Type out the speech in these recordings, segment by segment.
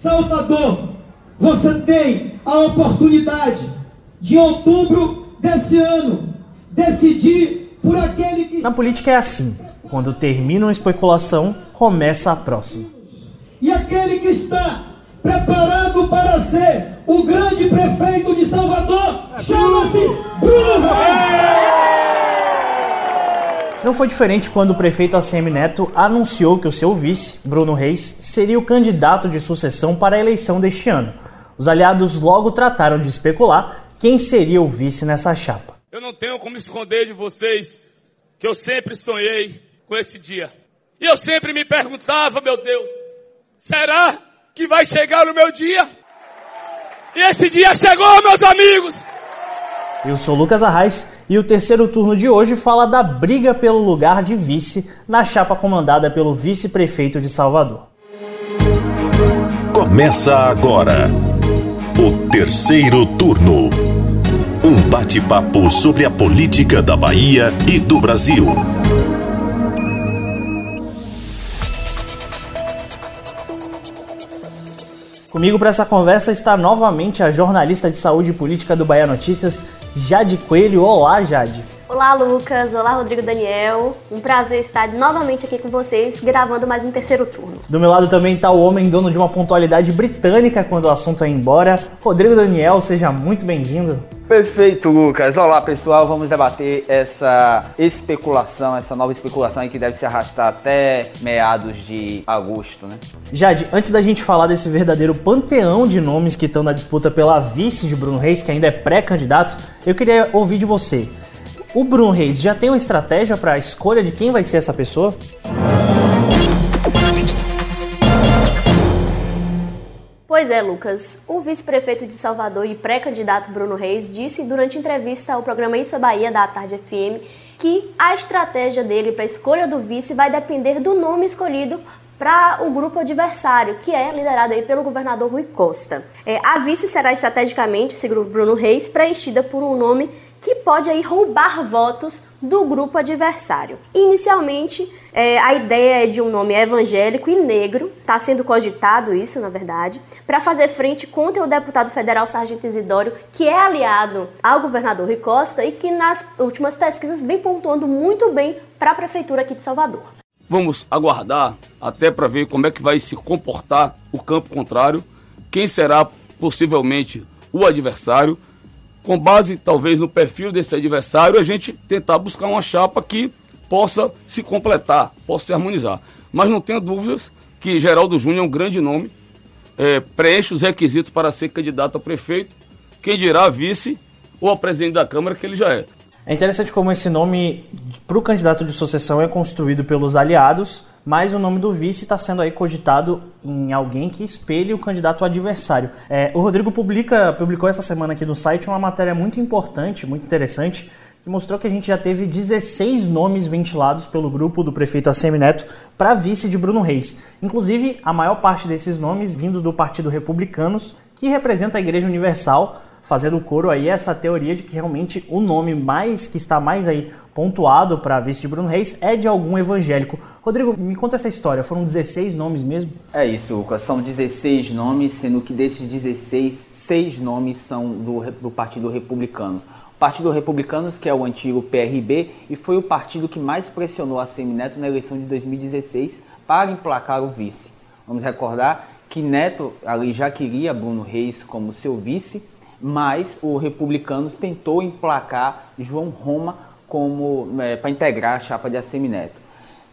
Salvador, você tem a oportunidade de outubro desse ano decidir por aquele que. Na política é assim: quando termina uma especulação, começa a próxima. E aquele que está preparado para ser o grande prefeito de Salvador chama-se Bruno Reis. Não foi diferente quando o prefeito ACM Neto anunciou que o seu vice, Bruno Reis, seria o candidato de sucessão para a eleição deste ano. Os aliados logo trataram de especular quem seria o vice nessa chapa. Eu não tenho como esconder de vocês que eu sempre sonhei com esse dia. E eu sempre me perguntava, meu Deus, será que vai chegar o meu dia? E esse dia chegou, meus amigos! Eu sou Lucas Arraes e o terceiro turno de hoje fala da briga pelo lugar de vice na chapa comandada pelo vice-prefeito de Salvador. Começa agora o terceiro turno. Um bate-papo sobre a política da Bahia e do Brasil. Comigo para essa conversa está novamente a jornalista de saúde e política do Bahia Notícias, Jade Coelho. Olá, Jade. Olá, Lucas. Olá, Rodrigo Daniel. Um prazer estar novamente aqui com vocês, gravando mais um terceiro turno. Do meu lado também está o homem dono de uma pontualidade britânica quando o assunto é embora. Rodrigo Daniel, seja muito bem-vindo. Perfeito, Lucas. Olá, pessoal. Vamos debater essa especulação, essa nova especulação aí que deve se arrastar até meados de agosto, né? Jade, antes da gente falar desse verdadeiro panteão de nomes que estão na disputa pela vice de Bruno Reis, que ainda é pré-candidato, eu queria ouvir de você. O Bruno Reis já tem uma estratégia para a escolha de quem vai ser essa pessoa? Pois é, Lucas. O vice-prefeito de Salvador e pré-candidato Bruno Reis disse durante entrevista ao programa Isso é Bahia da Tarde FM que a estratégia dele para a escolha do vice vai depender do nome escolhido para o grupo adversário, que é liderado aí pelo governador Rui Costa. É, a vice será estrategicamente, segundo Bruno Reis, preenchida por um nome que pode aí roubar votos do grupo adversário. Inicialmente, é, a ideia é de um nome evangélico e negro, está sendo cogitado isso, na verdade, para fazer frente contra o deputado federal Sargento Isidório, que é aliado ao governador Rui Costa e que nas últimas pesquisas vem pontuando muito bem para a prefeitura aqui de Salvador. Vamos aguardar até para ver como é que vai se comportar o campo contrário, quem será possivelmente o adversário com base talvez no perfil desse adversário, a gente tentar buscar uma chapa que possa se completar, possa se harmonizar. Mas não tenha dúvidas que Geraldo Júnior é um grande nome, é, preenche os requisitos para ser candidato a prefeito, quem dirá vice ou a presidente da Câmara, que ele já é. É interessante como esse nome para o candidato de sucessão é construído pelos aliados, mas o nome do vice está sendo aí cogitado em alguém que espelhe o candidato adversário. É, o Rodrigo publica, publicou essa semana aqui no site uma matéria muito importante, muito interessante, que mostrou que a gente já teve 16 nomes ventilados pelo grupo do prefeito ACM Neto para vice de Bruno Reis. Inclusive, a maior parte desses nomes vindos do Partido Republicanos, que representa a Igreja Universal, fazendo coro aí essa teoria de que realmente o nome mais que está mais aí pontuado para vice de Bruno Reis é de algum evangélico. Rodrigo, me conta essa história. Foram 16 nomes mesmo? É isso. São 16 nomes, sendo que desses 16, seis nomes são do, do Partido Republicano. Partido Republicano, que é o antigo PRB, e foi o partido que mais pressionou a Semineto na eleição de 2016 para emplacar o vice. Vamos recordar que Neto ali já queria Bruno Reis como seu vice, mas o Republicanos tentou emplacar João Roma como é, para integrar a chapa de Assemineto.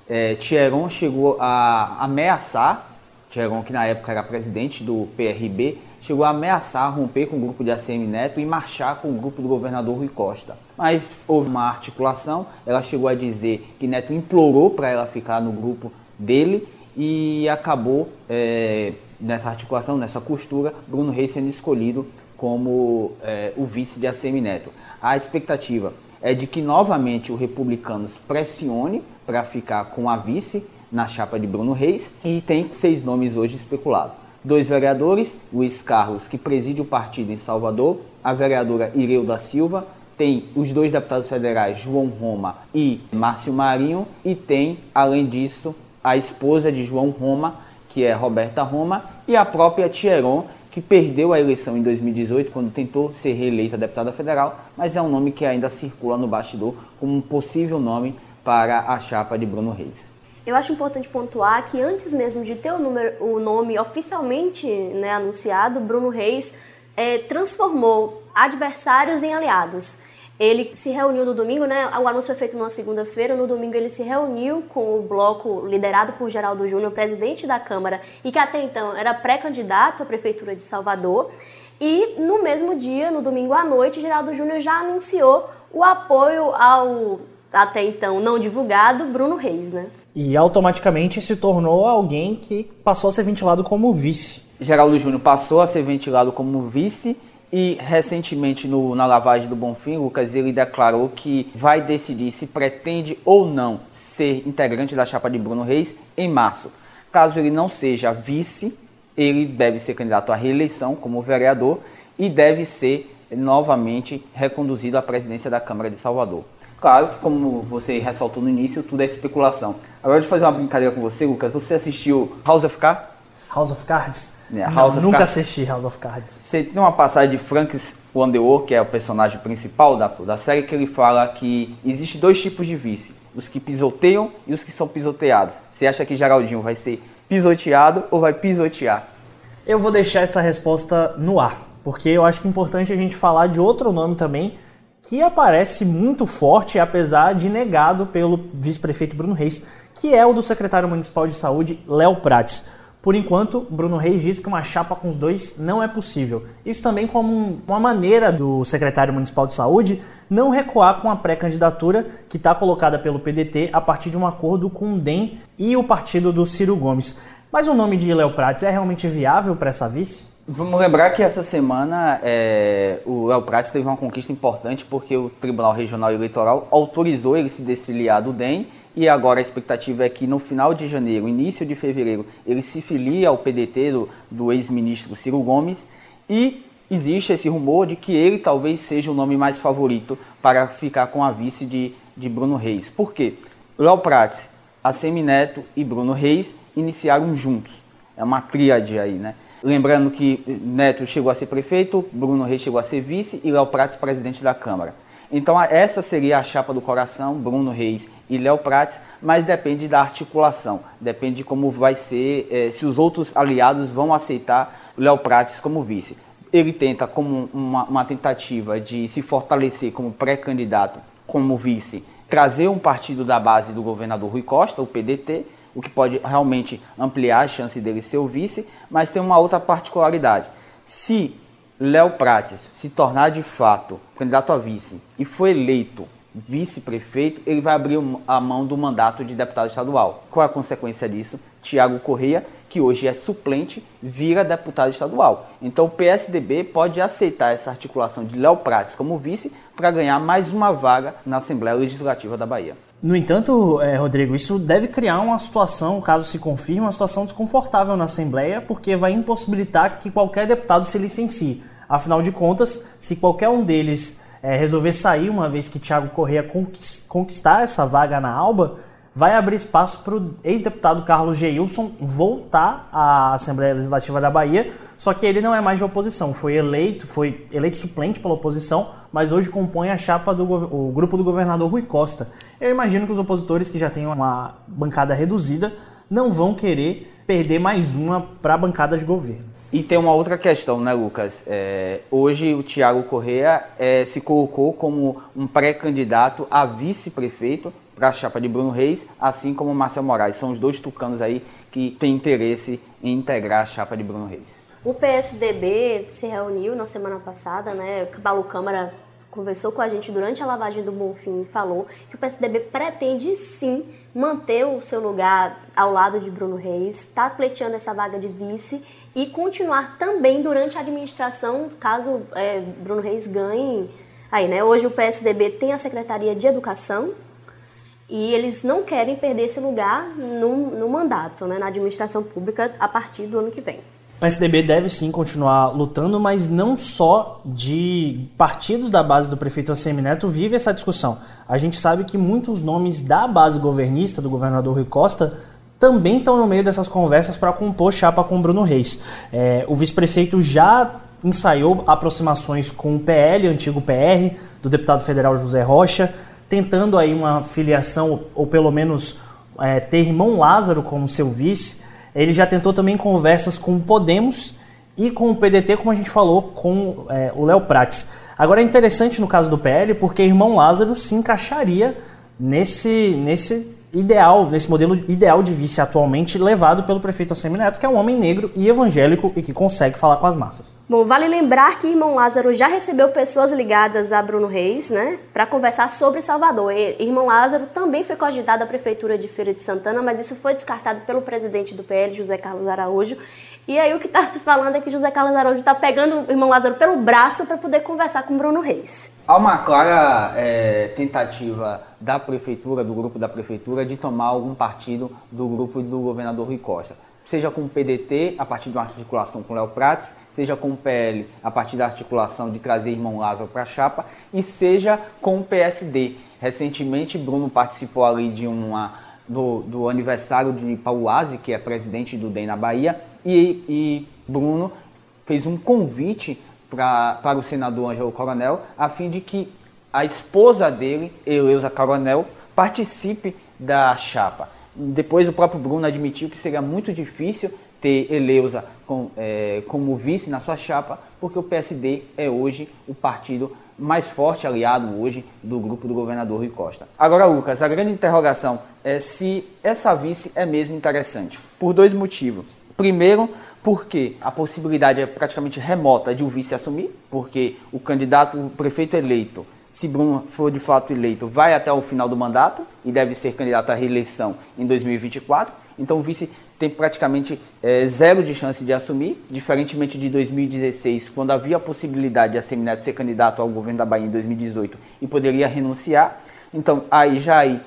É, Thieron chegou a ameaçar, Thieron que na época era presidente do PRB, chegou a ameaçar romper com o grupo de ACM Neto e marchar com o grupo do governador Rui Costa. Mas houve uma articulação, ela chegou a dizer que Neto implorou para ela ficar no grupo dele e acabou é, nessa articulação, nessa costura, Bruno Reis sendo escolhido como é, o vice de ACM Neto. A expectativa é de que novamente o Republicanos pressione para ficar com a vice na chapa de Bruno Reis e tem seis nomes hoje especulados. Dois vereadores, Luiz Carlos, que preside o partido em Salvador, a vereadora Ireu da Silva, tem os dois deputados federais, João Roma e Márcio Marinho, e tem, além disso, a esposa de João Roma, que é Roberta Roma, e a própria Tieron, que perdeu a eleição em 2018, quando tentou ser reeleita deputada federal, mas é um nome que ainda circula no bastidor como um possível nome para a chapa de Bruno Reis. Eu acho importante pontuar que antes mesmo de ter o, número, o nome oficialmente né, anunciado, Bruno Reis é, transformou adversários em aliados. Ele se reuniu no domingo, né? O anúncio foi feito numa segunda-feira. No domingo ele se reuniu com o bloco liderado por Geraldo Júnior, presidente da Câmara, e que até então era pré-candidato à prefeitura de Salvador. E no mesmo dia, no domingo à noite, Geraldo Júnior já anunciou o apoio ao até então não divulgado Bruno Reis, né? E automaticamente se tornou alguém que passou a ser ventilado como vice. Geraldo Júnior passou a ser ventilado como vice e recentemente no, na lavagem do Bonfim, Lucas, ele declarou que vai decidir se pretende ou não ser integrante da chapa de Bruno Reis em março. Caso ele não seja vice, ele deve ser candidato à reeleição como vereador e deve ser novamente reconduzido à presidência da Câmara de Salvador. Claro que, como você ressaltou no início, tudo é especulação. Agora, de fazer uma brincadeira com você, Lucas, você assistiu House of Cards? House of Cards? É, House Não, of nunca Cards. assisti House of Cards. Você tem uma passagem de Frank Underwood, que é o personagem principal da, da série, que ele fala que existe dois tipos de vice: os que pisoteiam e os que são pisoteados. Você acha que Geraldinho vai ser pisoteado ou vai pisotear? Eu vou deixar essa resposta no ar, porque eu acho que é importante a gente falar de outro nome também que aparece muito forte, apesar de negado pelo vice-prefeito Bruno Reis, que é o do secretário municipal de saúde, Léo Prates. Por enquanto, Bruno Reis diz que uma chapa com os dois não é possível. Isso também como um- uma maneira do secretário municipal de saúde não recuar com a pré-candidatura que está colocada pelo PDT a partir de um acordo com o DEM e o partido do Ciro Gomes. Mas o nome de Léo Prates é realmente viável para essa vice? Vamos lembrar que essa semana é, o Léo Prates teve uma conquista importante porque o Tribunal Regional Eleitoral autorizou ele se desfiliar do DEM e agora a expectativa é que no final de janeiro, início de fevereiro, ele se filie ao PDT do, do ex-ministro Ciro Gomes e existe esse rumor de que ele talvez seja o nome mais favorito para ficar com a vice de, de Bruno Reis. Por quê? Léo Prates, Assemineto e Bruno Reis iniciaram juntos. É uma tríade aí, né? Lembrando que Neto chegou a ser prefeito, Bruno Reis chegou a ser vice e Léo Prates presidente da Câmara. Então essa seria a chapa do coração, Bruno Reis e Léo Prates, mas depende da articulação, depende de como vai ser, eh, se os outros aliados vão aceitar Léo Prates como vice. Ele tenta como uma, uma tentativa de se fortalecer como pré-candidato, como vice, trazer um partido da base do governador Rui Costa, o PDT, o que pode realmente ampliar a chance dele ser o vice, mas tem uma outra particularidade. Se Léo Prates se tornar de fato candidato a vice e for eleito vice-prefeito, ele vai abrir a mão do mandato de deputado estadual. Qual é a consequência disso? Tiago Correia, que hoje é suplente, vira deputado estadual. Então o PSDB pode aceitar essa articulação de Léo Prates como vice para ganhar mais uma vaga na Assembleia Legislativa da Bahia. No entanto, eh, Rodrigo, isso deve criar uma situação, caso se confirme, uma situação desconfortável na Assembleia, porque vai impossibilitar que qualquer deputado se licencie. Afinal de contas, se qualquer um deles eh, resolver sair, uma vez que Tiago Correia conquis- conquistar essa vaga na Alba, vai abrir espaço para o ex-deputado Carlos Geilson voltar à Assembleia Legislativa da Bahia, só que ele não é mais de oposição, foi eleito, foi eleito suplente pela oposição, mas hoje compõe a chapa do o grupo do governador Rui Costa. Eu imagino que os opositores que já têm uma bancada reduzida não vão querer perder mais uma para a bancada de governo. E tem uma outra questão, né, Lucas? É, hoje o Tiago Correa é, se colocou como um pré-candidato a vice-prefeito para a chapa de Bruno Reis, assim como Marcel Moraes. São os dois tucanos aí que têm interesse em integrar a chapa de Bruno Reis. O PSDB se reuniu na semana passada, né? Paulo Câmara conversou com a gente durante a lavagem do Bonfim e falou que o PSDB pretende sim manter o seu lugar ao lado de Bruno Reis, está pleiteando essa vaga de vice e continuar também durante a administração, caso é, Bruno Reis ganhe. Aí, né? Hoje o PSDB tem a Secretaria de Educação, e eles não querem perder esse lugar no, no mandato, né, na administração pública, a partir do ano que vem. O PSDB deve sim continuar lutando, mas não só de partidos da base do prefeito ACM Neto vive essa discussão. A gente sabe que muitos nomes da base governista, do governador Rui Costa, também estão no meio dessas conversas para compor chapa com Bruno Reis. É, o vice-prefeito já ensaiou aproximações com o PL, antigo PR, do deputado federal José Rocha, tentando aí uma filiação, ou pelo menos é, ter irmão Lázaro como seu vice. Ele já tentou também conversas com o Podemos e com o PDT, como a gente falou, com é, o Léo Prates. Agora é interessante no caso do PL, porque irmão Lázaro se encaixaria nesse, nesse ideal, nesse modelo ideal de vice atualmente levado pelo prefeito Assemineto, que é um homem negro e evangélico e que consegue falar com as massas. Bom, vale lembrar que Irmão Lázaro já recebeu pessoas ligadas a Bruno Reis, né, para conversar sobre Salvador. E, Irmão Lázaro também foi cogitado à prefeitura de Feira de Santana, mas isso foi descartado pelo presidente do PL, José Carlos Araújo. E aí o que está se falando é que José Carlos Araújo está pegando o irmão Lázaro pelo braço para poder conversar com Bruno Reis. Há uma clara é, tentativa da prefeitura, do grupo da prefeitura, de tomar algum partido do grupo do governador Rui Costa. Seja com o PDT, a partir de uma articulação com o Léo Prates, seja com o PL, a partir da articulação de trazer irmão Lázaro para a chapa, e seja com o PSD. Recentemente, Bruno participou ali de uma do, do aniversário de Pauazzi, que é presidente do DEM na Bahia, e, e Bruno fez um convite pra, para o senador Ângelo Coronel, a fim de que a esposa dele, Eleusa Coronel, participe da chapa. Depois o próprio Bruno admitiu que seria muito difícil ter Eleusa com, é, como vice na sua chapa, porque o PSD é hoje o partido mais forte aliado hoje do grupo do governador Rui Costa. Agora, Lucas, a grande interrogação é se essa vice é mesmo interessante, por dois motivos. Primeiro, porque a possibilidade é praticamente remota de o vice assumir, porque o candidato, o prefeito eleito, se Bruno for de fato eleito, vai até o final do mandato e deve ser candidato à reeleição em 2024. Então o vice tem praticamente é, zero de chance de assumir, diferentemente de 2016, quando havia a possibilidade de a Semineto ser candidato ao governo da Bahia em 2018 e poderia renunciar. Então aí já aí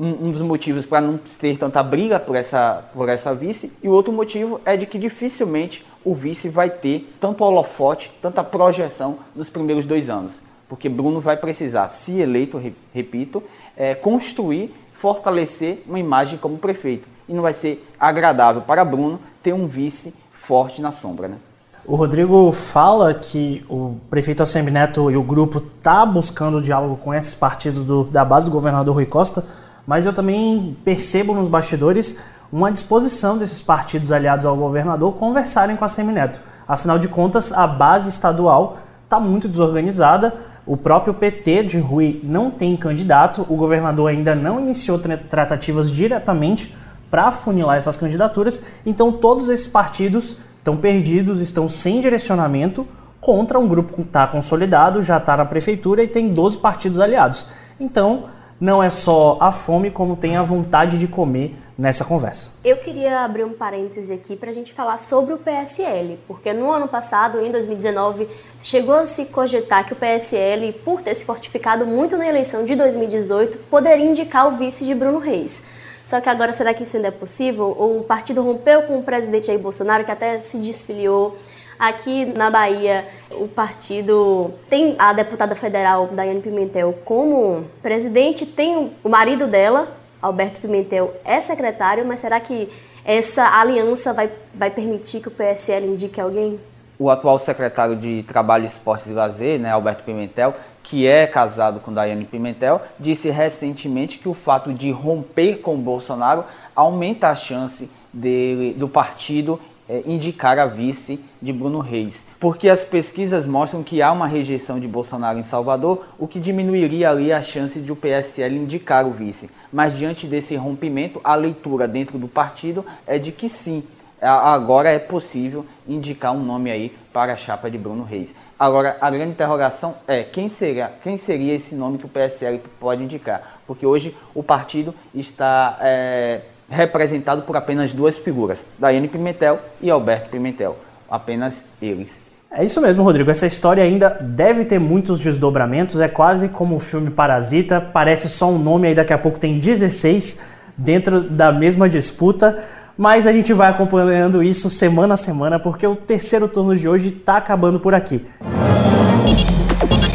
um, um dos motivos para não ter tanta briga por essa, por essa vice. E o outro motivo é de que dificilmente o vice vai ter tanto holofote, tanta projeção nos primeiros dois anos. Porque Bruno vai precisar, se eleito, repito, é, construir, fortalecer uma imagem como prefeito. E não vai ser agradável para Bruno ter um vice forte na sombra, né? O Rodrigo fala que o prefeito Assemi Neto e o grupo tá buscando diálogo com esses partidos do, da base do governador Rui Costa, mas eu também percebo nos bastidores uma disposição desses partidos aliados ao governador conversarem com a Semineto. Afinal de contas, a base estadual está muito desorganizada. O próprio PT de Rui não tem candidato, o governador ainda não iniciou tratativas diretamente para funilar essas candidaturas, então todos esses partidos estão perdidos, estão sem direcionamento contra um grupo que está consolidado, já está na prefeitura e tem 12 partidos aliados. Então, não é só a fome, como tem a vontade de comer nessa conversa. Eu queria abrir um parêntese aqui para a gente falar sobre o PSL, porque no ano passado, em 2019, chegou a se cogitar que o PSL, por ter se fortificado muito na eleição de 2018, poderia indicar o vice de Bruno Reis. Só que agora, será que isso ainda é possível? O partido rompeu com o presidente Jair Bolsonaro, que até se desfiliou Aqui na Bahia, o partido tem a deputada federal Daiane Pimentel como presidente, tem o marido dela, Alberto Pimentel, é secretário, mas será que essa aliança vai, vai permitir que o PSL indique alguém? O atual secretário de Trabalho, Esportes e Lazer, né, Alberto Pimentel, que é casado com Daiane Pimentel, disse recentemente que o fato de romper com Bolsonaro aumenta a chance dele, do partido é, indicar a vice de Bruno Reis, porque as pesquisas mostram que há uma rejeição de Bolsonaro em Salvador, o que diminuiria ali a chance de o PSL indicar o vice. Mas diante desse rompimento, a leitura dentro do partido é de que sim, agora é possível indicar um nome aí para a chapa de Bruno Reis. Agora, a grande interrogação é quem seria, quem seria esse nome que o PSL pode indicar? Porque hoje o partido está é, representado por apenas duas figuras, Daiane Pimentel e Alberto Pimentel. Apenas eles. É isso mesmo, Rodrigo. Essa história ainda deve ter muitos desdobramentos. É quase como o filme Parasita. Parece só um nome, aí daqui a pouco tem 16 dentro da mesma disputa. Mas a gente vai acompanhando isso semana a semana, porque o terceiro turno de hoje está acabando por aqui.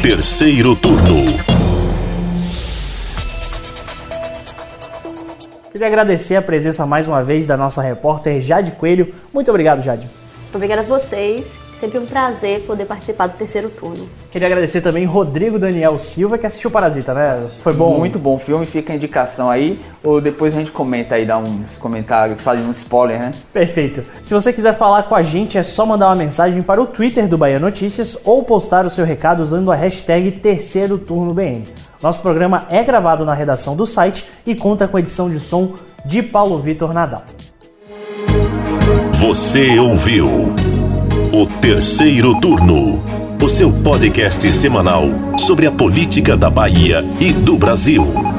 Terceiro turno. Queria agradecer a presença mais uma vez da nossa repórter Jade Coelho. Muito obrigado, Jade. Obrigada a vocês. Sempre um prazer poder participar do terceiro turno. Queria agradecer também Rodrigo Daniel Silva, que assistiu Parasita, né? Foi bom? Muito bom filme, fica a indicação aí. Ou depois a gente comenta aí, dá uns comentários, faz um spoiler, né? Perfeito. Se você quiser falar com a gente, é só mandar uma mensagem para o Twitter do Bahia Notícias ou postar o seu recado usando a hashtag Terceiro Turno BN. Nosso programa é gravado na redação do site e conta com edição de som de Paulo Vitor Nadal. Você ouviu o terceiro turno, o seu podcast semanal sobre a política da Bahia e do Brasil.